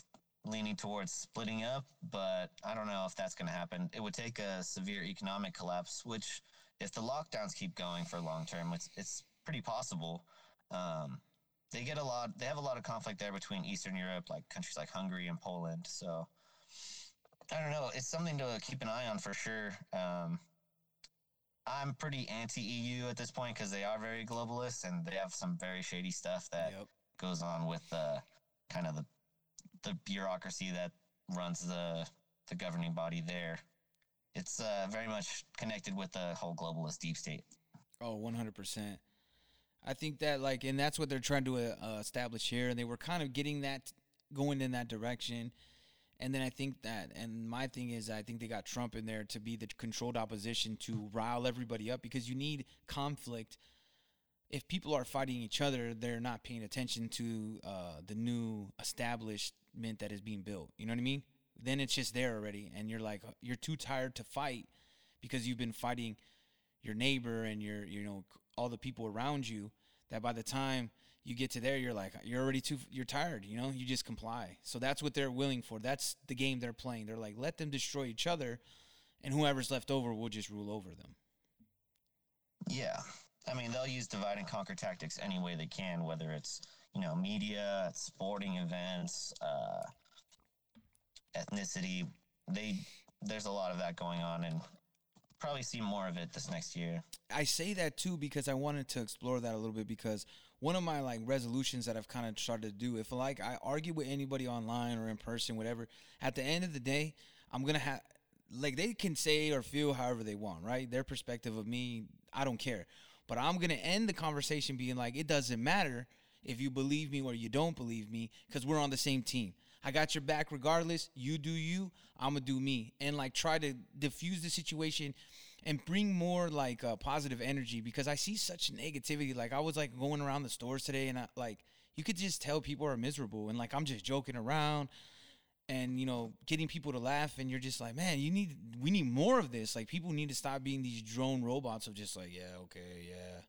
leaning towards splitting up, but I don't know if that's going to happen. It would take a severe economic collapse, which, if the lockdowns keep going for long term, it's it's pretty possible. Um, they get a lot. They have a lot of conflict there between Eastern Europe, like countries like Hungary and Poland. So I don't know. It's something to keep an eye on for sure. Um, I'm pretty anti EU at this point because they are very globalist and they have some very shady stuff that Yep. goes on with the kind of the the bureaucracy that runs the the governing body there. It's uh, very much connected with the whole globalist deep state. Oh, 100%. I think that, like, and that's what they're trying to uh, uh, establish here. And they were kind of getting that, going in that direction. And then I think that, and my thing is, I think they got Trump in there to be the controlled opposition to rile everybody up because you need conflict. If people are fighting each other, they're not paying attention to uh, the new establishment that is being built. You know what I mean? Then it's just there already. And you're like, you're too tired to fight because you've been fighting your neighbor and your you know all the people around you that by the time you get to there you're like you're already too you're tired you know you just comply so that's what they're willing for that's the game they're playing they're like let them destroy each other and whoever's left over will just rule over them Yeah. I mean, they'll use divide and conquer tactics any way they can, whether it's, you know, media, sporting events, uh, ethnicity. They there's a lot of that going on and probably see more of it this next year. I say that too because I wanted to explore that a little bit because one of my like resolutions that I've kind of started to do if like I argue with anybody online or in person whatever at the end of the day I'm to have like they can say or feel however they want, right? Their perspective of me, I don't care. But I'm to end the conversation being like it doesn't matter if you believe me or you don't believe me cuz we're on the same team. I got your back regardless. You do you, I'm going to do me and like try to diffuse the situation and bring more like uh, positive energy because I see such negativity. Like I was like going around the stores today and I, like you could just tell people are miserable and like I'm just joking around and you know getting people to laugh and you're just like man you need we need more of this. Like people need to stop being these drone robots of just like yeah okay yeah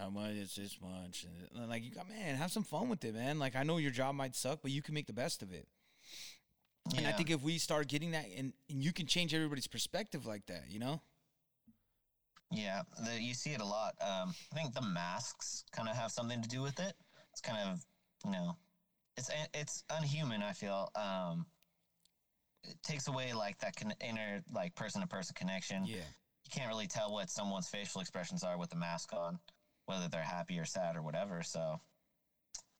how much is this much and like you got man have some fun with it man. Like I know your job might suck but you can make the best of it. And I think if we start getting that and, and you can change everybody's perspective like that you know Yeah, the, you see it a lot. Um, I think the masks kind of have something to do with it. It's kind of, you know, it's it's unhuman. I feel um, it takes away like that con- inner like person to person connection. yeah You can't really tell what someone's facial expressions are with the mask on, whether they're happy or sad or whatever. So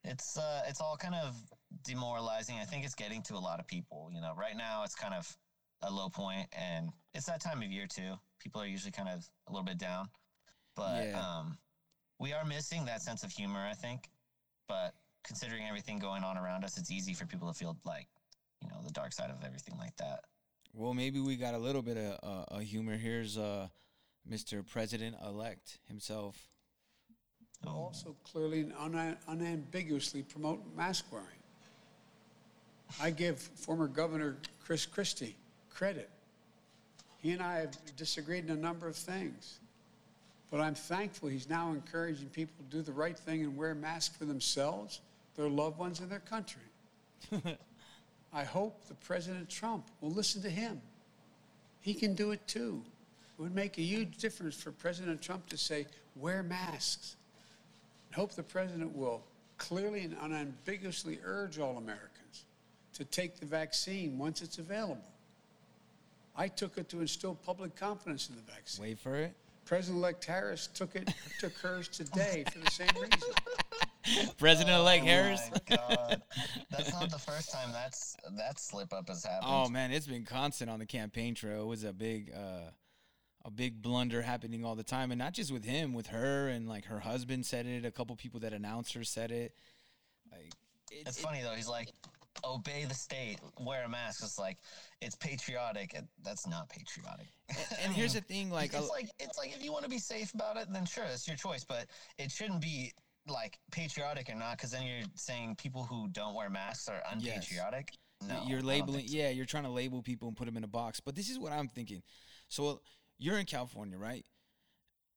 it's uh, it's all kind of demoralizing. I think it's getting to a lot of people. You know, right now it's kind of a low point, and it's that time of year too. People are usually kind of a little bit down, but Yeah. um, we are missing that sense of humor. I think, but considering everything going on around us, it's easy for people to feel like, you know, the dark side of everything like that. Well, maybe we got a little bit of uh, a humor. Here's uh, Mr. President elect himself. also clearly and una- unambiguously promote mask wearing. I give former Governor Chris Christie credit. He and I have disagreed in a number of things, but I'm thankful he's now encouraging people to do the right thing and wear masks for themselves, their loved ones, and their country. I hope that President Trump will listen to him. He can do it too. It would make a huge difference for President Trump to say, wear masks. I hope the president will clearly and unambiguously urge all Americans to take the vaccine once it's available. I took it to instill public confidence in the vaccine. Wait for it. President-elect Harris took it, took hers today for the same reason. President-elect Oh Harris. my God. That's not the first time that's that slip up has happened. Oh man, it's been constant on the campaign trail. It was a big, uh, a big blunder happening all the time, and not just with him, with her and like her husband said it. A couple people that announced her said it. Like, it, It's it- funny though. He's like, obey the state, wear a mask. It's like it's patriotic. and That's not patriotic. and here's the thing, like, it's like it's like if you want to be safe about it, then sure, that's your choice. But it shouldn't be like patriotic or not, because then you're saying people who don't wear masks are Yes. unpatriotic. No, you're labeling so. yeah you're trying to label people and put them in a box but this is what i'm thinking so you're in california right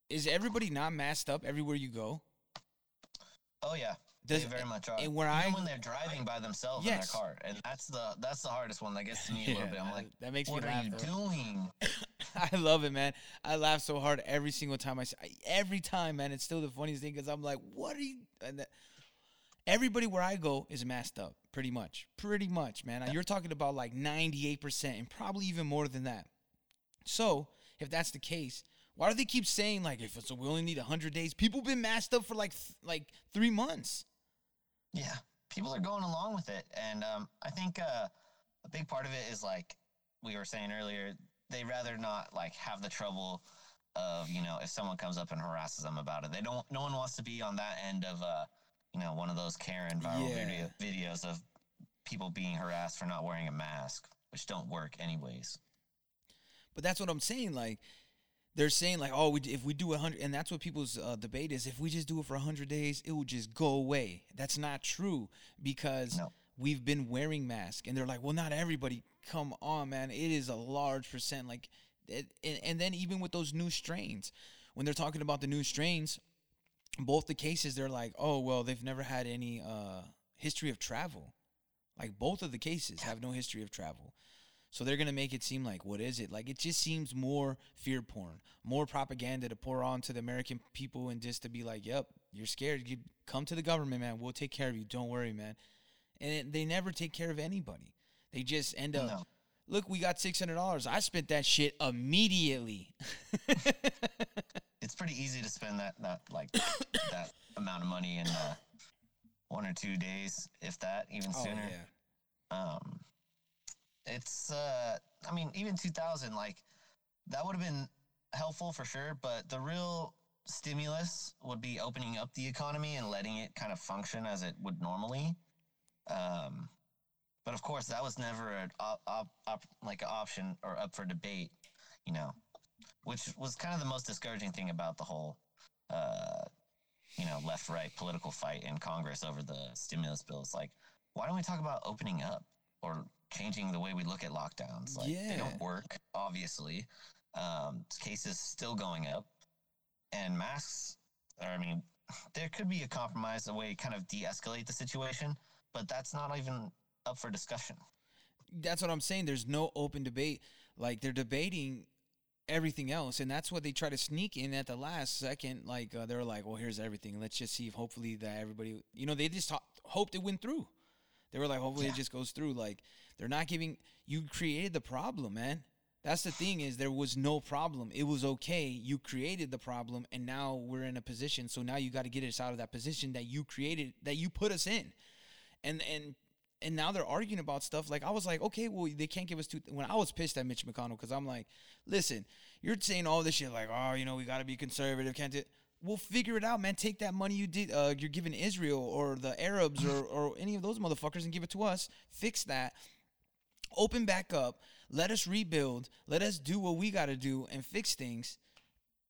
is everybody not masked up everywhere you go Oh yeah, They very much are. and where Even I- when they're driving by themselves Yes. in their car, and that's the that's the hardest one that gets to me a little Yeah, bit. I'm like, that makes me what laugh, are you doing? i love it man i laugh so hard every single time i see every time man it's still the funniest thing because i'm like what are you and that, everybody where i go is masked up pretty much pretty much man you're talking about like 98% and probably even more than that so if that's the case why do they keep saying like if it's a, we only need 100 days people been masked up for like th- like three months Yeah, people are going along with it, and um, I think uh, a big part of it is like we were saying earlier. They rather not like have the trouble of you know if someone comes up and harasses them about it. They don't. No one wants to be on that end of uh, you know one of those Karen viral Yeah. video, videos of people being harassed for not wearing a mask, which don't work anyways. But that's what I'm saying. Like they're saying, like, oh, we, if we do a hundred, and that's what people's uh, debate is. If we just do it for a hundred days, it will just go away. That's not true because No. we've been wearing masks, and they're like, well, not everybody. Come on, man, it is a large percent. Like, it, and, and then even with those new strains, when they're talking about the new strains, both the cases they're like, oh, well, they've never had any uh, history of travel. Like both of the cases have no history of travel. So they're gonna make it seem like what is it? Like it just seems more fear porn, more propaganda to pour on to the American people, and just to be like, "Yep, you're scared. You come to the government, man. We'll take care of you. Don't worry, man." And it, they never take care of anybody. They just end up. No. Look, we got six hundred dollars. I spent that shit immediately. It's pretty easy to spend that that like that amount of money in uh, one or two days, if that, even oh sooner. yeah. um it's uh i mean even 2000 like that would have been helpful for sure but the real stimulus would be opening up the economy and letting it kind of function as it would normally. Um but of course that was never an op, op, op, like an option or up for debate you know which was kind of the most discouraging thing about the whole uh you know left right political fight in congress over the stimulus bills like why don't we talk about opening up or changing the way we look at lockdowns? Like they don't work, obviously. Um, cases still going up, and masks. Or I mean, there could be a compromise, a way to kind of de-escalate the situation, but that's not even up for discussion. that's what I'm saying. There's no open debate. Like they're debating everything else, and that's what they try to sneak in at the last second. Like uh, they're like, "Well, here's everything. Let's just see if hopefully that everybody, you know, they just ho- hoped it went through." They were like, "Hopefully it just goes through." Like they're not giving. You created the problem, man. That's the thing is there was no problem. It was okay. You created the problem, and now we're in a position. So now you got to get us out of that position that you created, that you put us in and and and now they're arguing about stuff like I was like, okay, well they can't give us two. When I was pissed at Mitch McConnell because I'm like, listen, you're saying all this shit like, oh, you know, we got to be conservative, can't we'll figure it out, man. Take that money you did, uh, you're giving Israel or the Arabs or, or any of those motherfuckers and give it to us. Fix that. Open back up. Let us rebuild. Let us do what we got to do and fix things,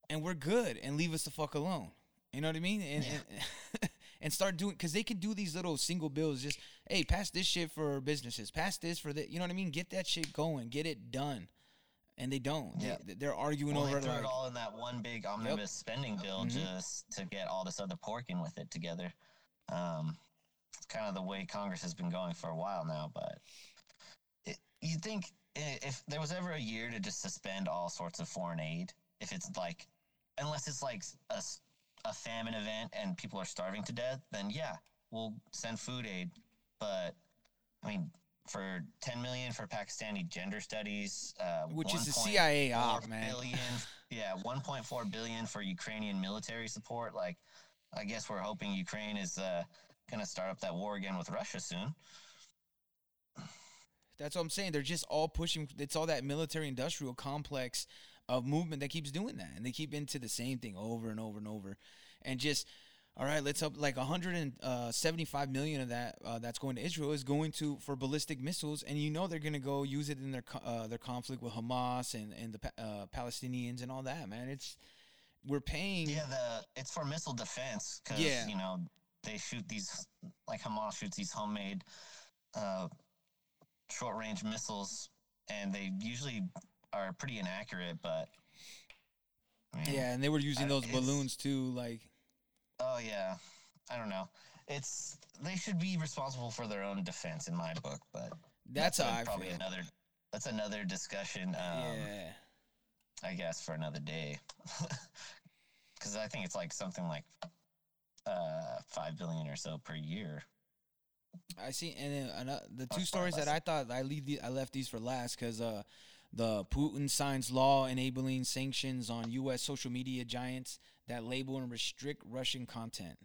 and we're good. And leave us the fuck alone. You know what I mean? And and, and start doing because they can do these little single bills. Just hey, pass this shit for businesses. Pass this for the. You know what I mean? Get that shit going. Get it done and they don't. Yeah. They, they're arguing Well, over they threw like, it all in that one big omnibus spending bill Mhm. just to get all this other pork in with it together. Um, it's kind of the way Congress has been going for a while now. But you think if there was ever a year to just suspend all sorts of foreign aid, if it's like, unless it's like a, a famine event and people are starving to death, then yeah, we'll send food aid. But I mean, for 10 million for Pakistani gender studies, uh, Which is a CIA op, man. billion- yeah, 1.4 billion for Ukrainian military support. Like, I guess we're hoping Ukraine is uh, going to start up that war again with Russia soon. That's what I'm saying. They're just all pushing. It's all that military industrial complex of movement that keeps doing that, and they keep into the same thing over and over and over, and just all right. Let's up like 175 million of that uh, that's going to Israel is going to for ballistic missiles, and you know they're going to go use it in their uh, their conflict with Hamas and and the uh, Palestinians and all that. Man, it's we're paying. Yeah, the it's for missile defense because Yeah. you know they shoot these like Hamas shoots these homemade uh, short range missiles, and they usually are pretty inaccurate. But I mean, Yeah, and they were using those balloons too, like. Oh yeah, I don't know. It's they should be responsible for their own defense in my book, but That's I probably another. That's another discussion. Um, yeah. I guess for another day, because I think it's like something like uh five billion or so per year. I see, and then the two stories that. I thought I leave the, I left these for last because uh, the Putin signs law enabling sanctions on U.S. social media giants that label and restrict Russian content.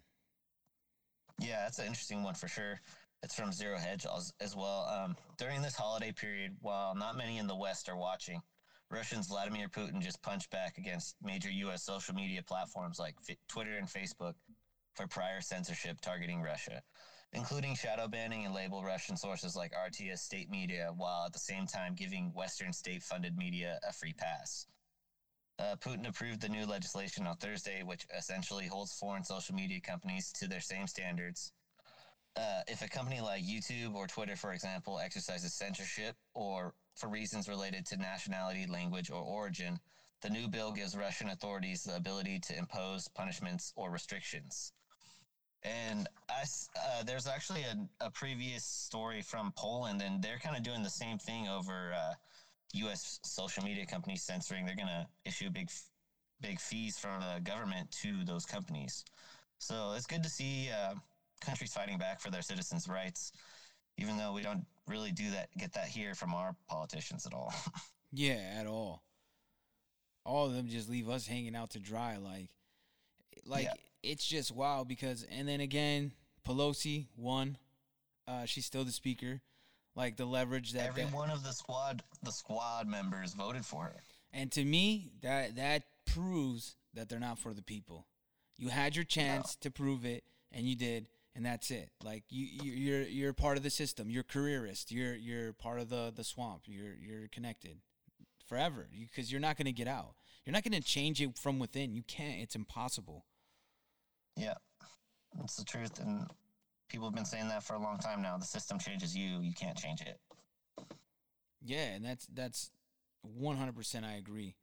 Yeah, that's an interesting one for sure. It's from Zero Hedge as, as well. Um, during this holiday period, while not many in the West are watching, Russians Vladimir Putin just punched back against major U.S. social media platforms like Fi- Twitter and Facebook for prior censorship targeting Russia, including shadow banning and label Russian sources like RT state media, while at the same time giving Western state funded media a free pass. Uh, Putin approved the new legislation on Thursday, which essentially holds foreign social media companies to their same standards. Uh, if a company like YouTube or Twitter, for example, exercises censorship or for reasons related to nationality, language, or origin, the new bill gives Russian authorities the ability to impose punishments or restrictions. And I uh, there's actually a, a previous story from Poland, and they're kind of doing the same thing over uh, U.S. social media companies censoring. They're going to issue big, big fees from the government to those companies. So it's good to see uh, countries fighting back for their citizens' rights, even though we don't really do that, get that here from our politicians at all. Yeah, at all. All of them just leave us hanging out to dry, like, like Yeah. it's just wild because, and then again, Pelosi won. Uh, she's still the speaker. Like the leverage that Every that- one of the squad, the squad members voted for her. And to me, that that proves that they're not for the people. You had your chance to prove it, and you did, and that's it. Like you, you you're you're part of the system. You're careerist. You're you're part of the the swamp. You're you're connected forever because you, are not going to get out. You're not going to change it from within. You can't. It's impossible. Yeah, it's the truth, and people have been saying that for a long time now. The system changes you; you can't change it. Yeah, and that's that's 100% I agree.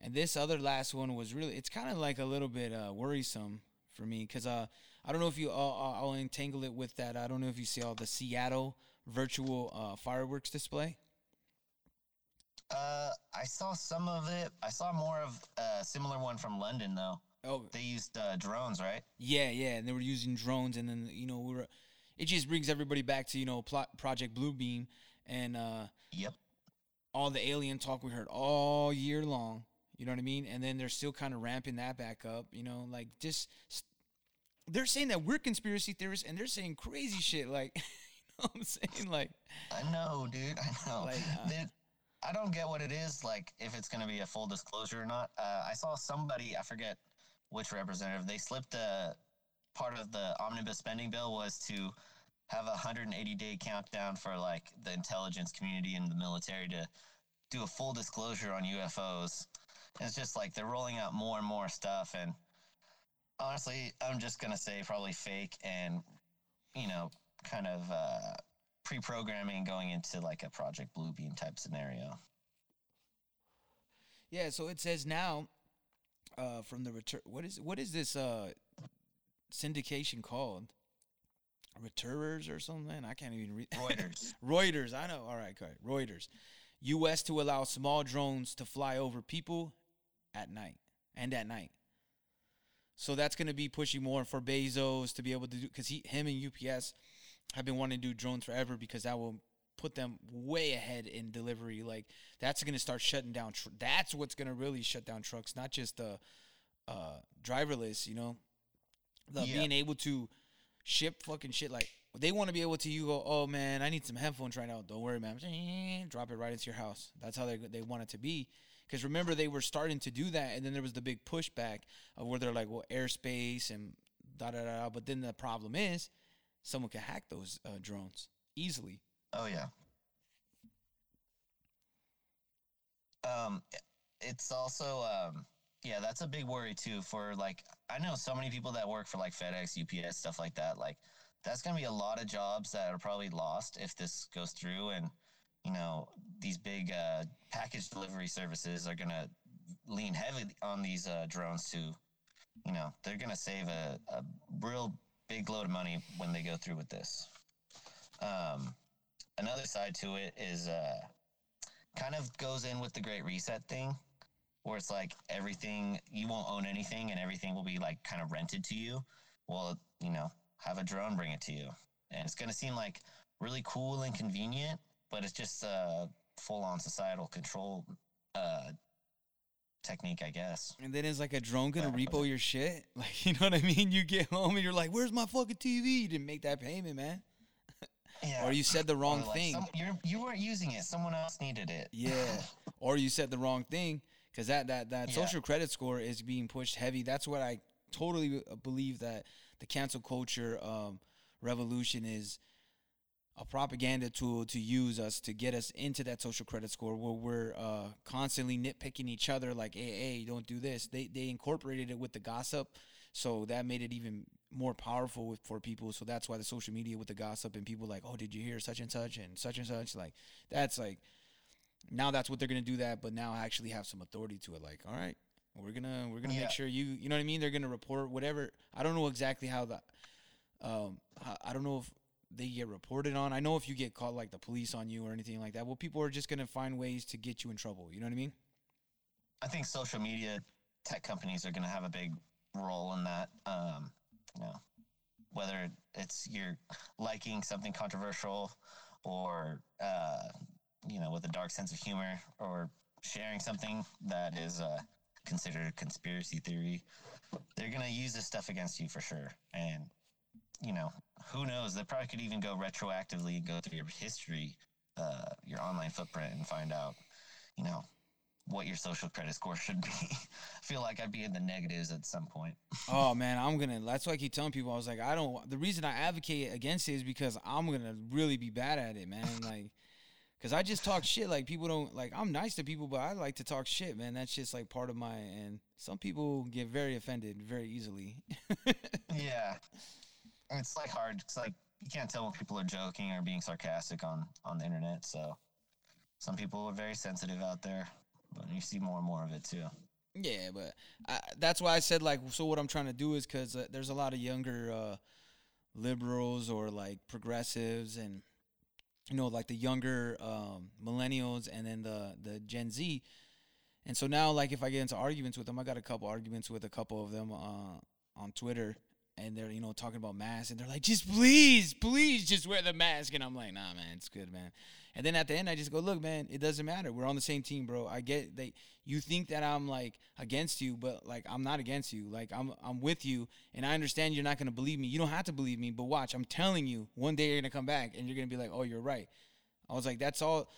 And this other last one was really it's kind of like a little bit uh, worrisome for me cuz uh I don't know if you uh, uh, I'll entangle it with that. I don't know if you see all the Seattle virtual uh, fireworks display. Uh, I saw some of it. I saw more of a similar one from London, though. Oh, They used uh, drones, right? yeah, yeah, and they were using drones and then you know we were it just brings everybody back to, you know, plot, Project Bluebeam and uh Yep. all the alien talk we heard all year long. You know what I mean? And then they're still kind of ramping that back up. You know, like just they're saying that we're conspiracy theorists, and they're saying crazy shit. Like, you know what I'm saying? Like, I know, dude. I know. Like, uh, I don't get what it is. Like, if it's going to be a full disclosure or not. Uh, I saw somebody. I forget which representative they slipped the part of the omnibus spending bill was to have a 180 day countdown for like the intelligence community and the military to do a full disclosure on UFOs. And it's just like they're rolling out more and more stuff and honestly, I'm just gonna say probably fake and you know, kind of uh, pre-programming going into like a Project Bluebeam type scenario. Yeah, so it says now uh, from the return. What is what is this uh, syndication called? Returers or something? I can't even read. Reuters. Reuters. I know. All right, okay. Reuters. U.S. to allow small drones to fly over people at night and at night. So that's going to be pushing more for Bezos to be able to do because he, him, and UPS have been wanting to do drones forever because that will put them way ahead in delivery. Like that's going to start shutting down. Tr- that's what's going to really shut down trucks, not just the uh, driverless. You know, the Yeah. being able to ship fucking shit. Like they want to be able to. You go, oh man, I need some headphones right now. Don't worry, man. Drop it right into your house. That's how they they want it to be. Because remember, they were starting to do that, and then there was the big pushback of where they're like, well, airspace and da da da. da. But then the problem is, someone can hack those uh, drones easily. Oh yeah. Um, it's also um, yeah, that's a big worry too. For like, I know so many people that work for like FedEx, UPS, stuff like that. Like, that's gonna be a lot of jobs that are probably lost if this goes through, and you know, these big uh, package delivery services are gonna lean heavily on these uh, drones to, you know, they're gonna save a, a real big load of money when they go through with this. Um, another side to it is uh, kind of goes in with the Great Reset thing, where it's like everything you won't own anything and everything will be like kind of rented to you. Well, you know, have a drone bring it to you, and it's gonna seem like really cool and convenient, but it's just a full-on societal control uh, technique, I guess. And then is like a drone gonna Yeah. repo your shit? Like, you know what I mean? You get home and you're like, "Where's my fucking TV?" You didn't make that payment, man. Yeah. Or you said the wrong like, thing. some- you're, you weren't using it. Someone else needed it. Yeah. or you said the wrong thing because that that that Yeah. social credit score is being pushed heavy. That's what I totally uh, believe that the cancel culture um, revolution is a propaganda tool to use us to get us into that social credit score where we're uh, constantly nitpicking each other like hey hey don't do this they they incorporated it with the gossip so that made it even more powerful with, for people. So that's why the social media with the gossip and people like oh did you hear such and such and such and such? Like that's like now that's what they're gonna do that but now I actually have some authority to it. Like all right we're gonna we're gonna Yeah. make sure you you know what i mean? They're gonna report whatever. I don't know exactly how the um how, i don't know if they get reported on. I know if you get caught like the police on you or anything like that well people are just gonna find ways to get you in trouble. You know what i mean? I think social media tech companies are going to have a big role in that. Um, you know, whether it's you're liking something controversial or, uh, you know, with a dark sense of humor or sharing something that is uh, considered a conspiracy theory, they're going to use this stuff against you for sure. And, you know, who knows? They probably could even go retroactively and go through your history, uh, your online footprint, and find out, you know, what your social credit score should be. I feel like I'd be in the negatives at some point. oh man i'm gonna that's why i keep telling people i was like i don't the reason i advocate against it is because i'm gonna really be bad at it man like because i just talk shit like people don't like i'm nice to people but i like to talk shit man that's just like part of my and some people get very offended very easily yeah. It's like hard. It's like you can't tell when people are joking or being sarcastic on on the internet. So some people are very sensitive out there, but you see more and more of it too. Yeah, but I, that's why I said like, so what I'm trying to do is because uh, there's a lot of younger uh, liberals or like progressives, and you know, like the younger um, millennials, and then the the Gen Z. And so now, like, if I get into arguments with them, I got a couple arguments with a couple of them uh, on Twitter, and they're you know talking about masks, and they're like, just please, please, just wear the mask, and I'm like, nah, man, it's good, man. And then at the end, I just go, look, man, it doesn't matter. We're on the same team, bro. I get that you think that I'm like against you, but like I'm not against you. Like I'm I'm with you, and I understand you're not gonna believe me. You don't have to believe me, but watch, I'm telling you, one day you're gonna come back and you're gonna be like, oh, you're right. I was like, that's all.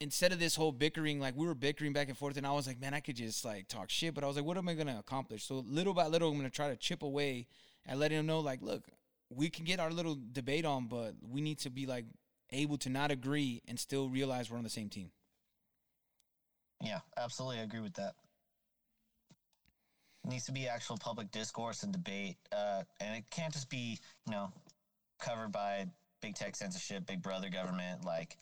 instead of this whole bickering, like we were bickering back and forth, and I was like, man, I could just like talk shit, but I was like, what am I gonna accomplish? So little by little, I'm gonna try to chip away and letting him know, like, look, we can get our little debate on, but we need to be like able to not agree and still realize we're on the same team. Yeah, absolutely. I agree with that. It needs to be actual public discourse and debate, uh, and it can't just be, you know, covered by big tech censorship, big brother government. Like,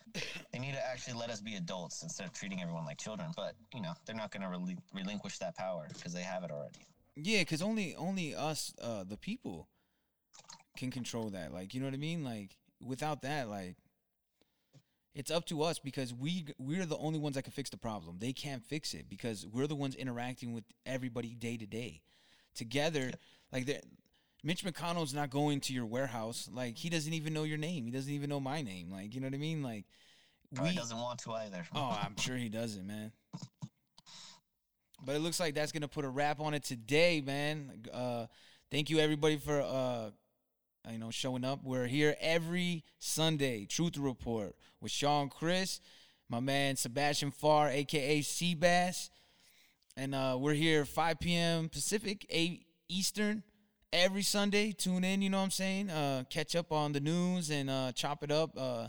they need to actually let us be adults instead of treating everyone like children. But you know, they're not going to rel- relinquish that power because they have it already. Yeah, because only only us, uh, the people, can control that. Like, you know what I mean? Like, without that, like, it's up to us because we we're the only ones that can fix the problem. They can't fix it because we're the ones interacting with everybody day to day. Together, like Mitch McConnell's not going to your warehouse. Like he doesn't even know your name. He doesn't even know my name. Like you know what I mean? Like Probably doesn't want to either. oh, I'm sure he doesn't, man. But it looks like that's gonna put a wrap on it today, man. Uh, thank you everybody for uh, you know showing up. We're here every Sunday. Truth Report with Sean Chris, my man Sebastian Farr, aka Seabass, and uh, we're here 5 p.m. Pacific, 8 Eastern every Sunday. Tune in, you know what I'm saying? Uh, catch up on the news and uh, chop it up. Uh,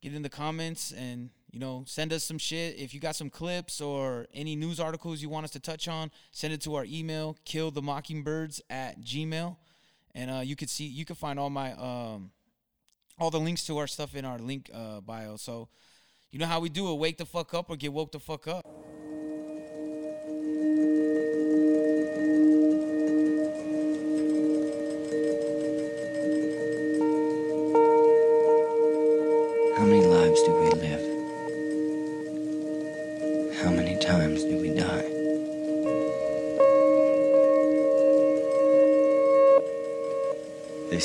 get in the comments and you know send us some shit. If you got some clips or any news articles you want us to touch on, send it to our email, kill the mockingbirds at gmail. And uh, you could see you can find all my um, all the links to our stuff in our link uh, bio. So you know how we do it: wake the fuck up or get woke the fuck up.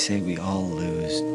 Say we all lose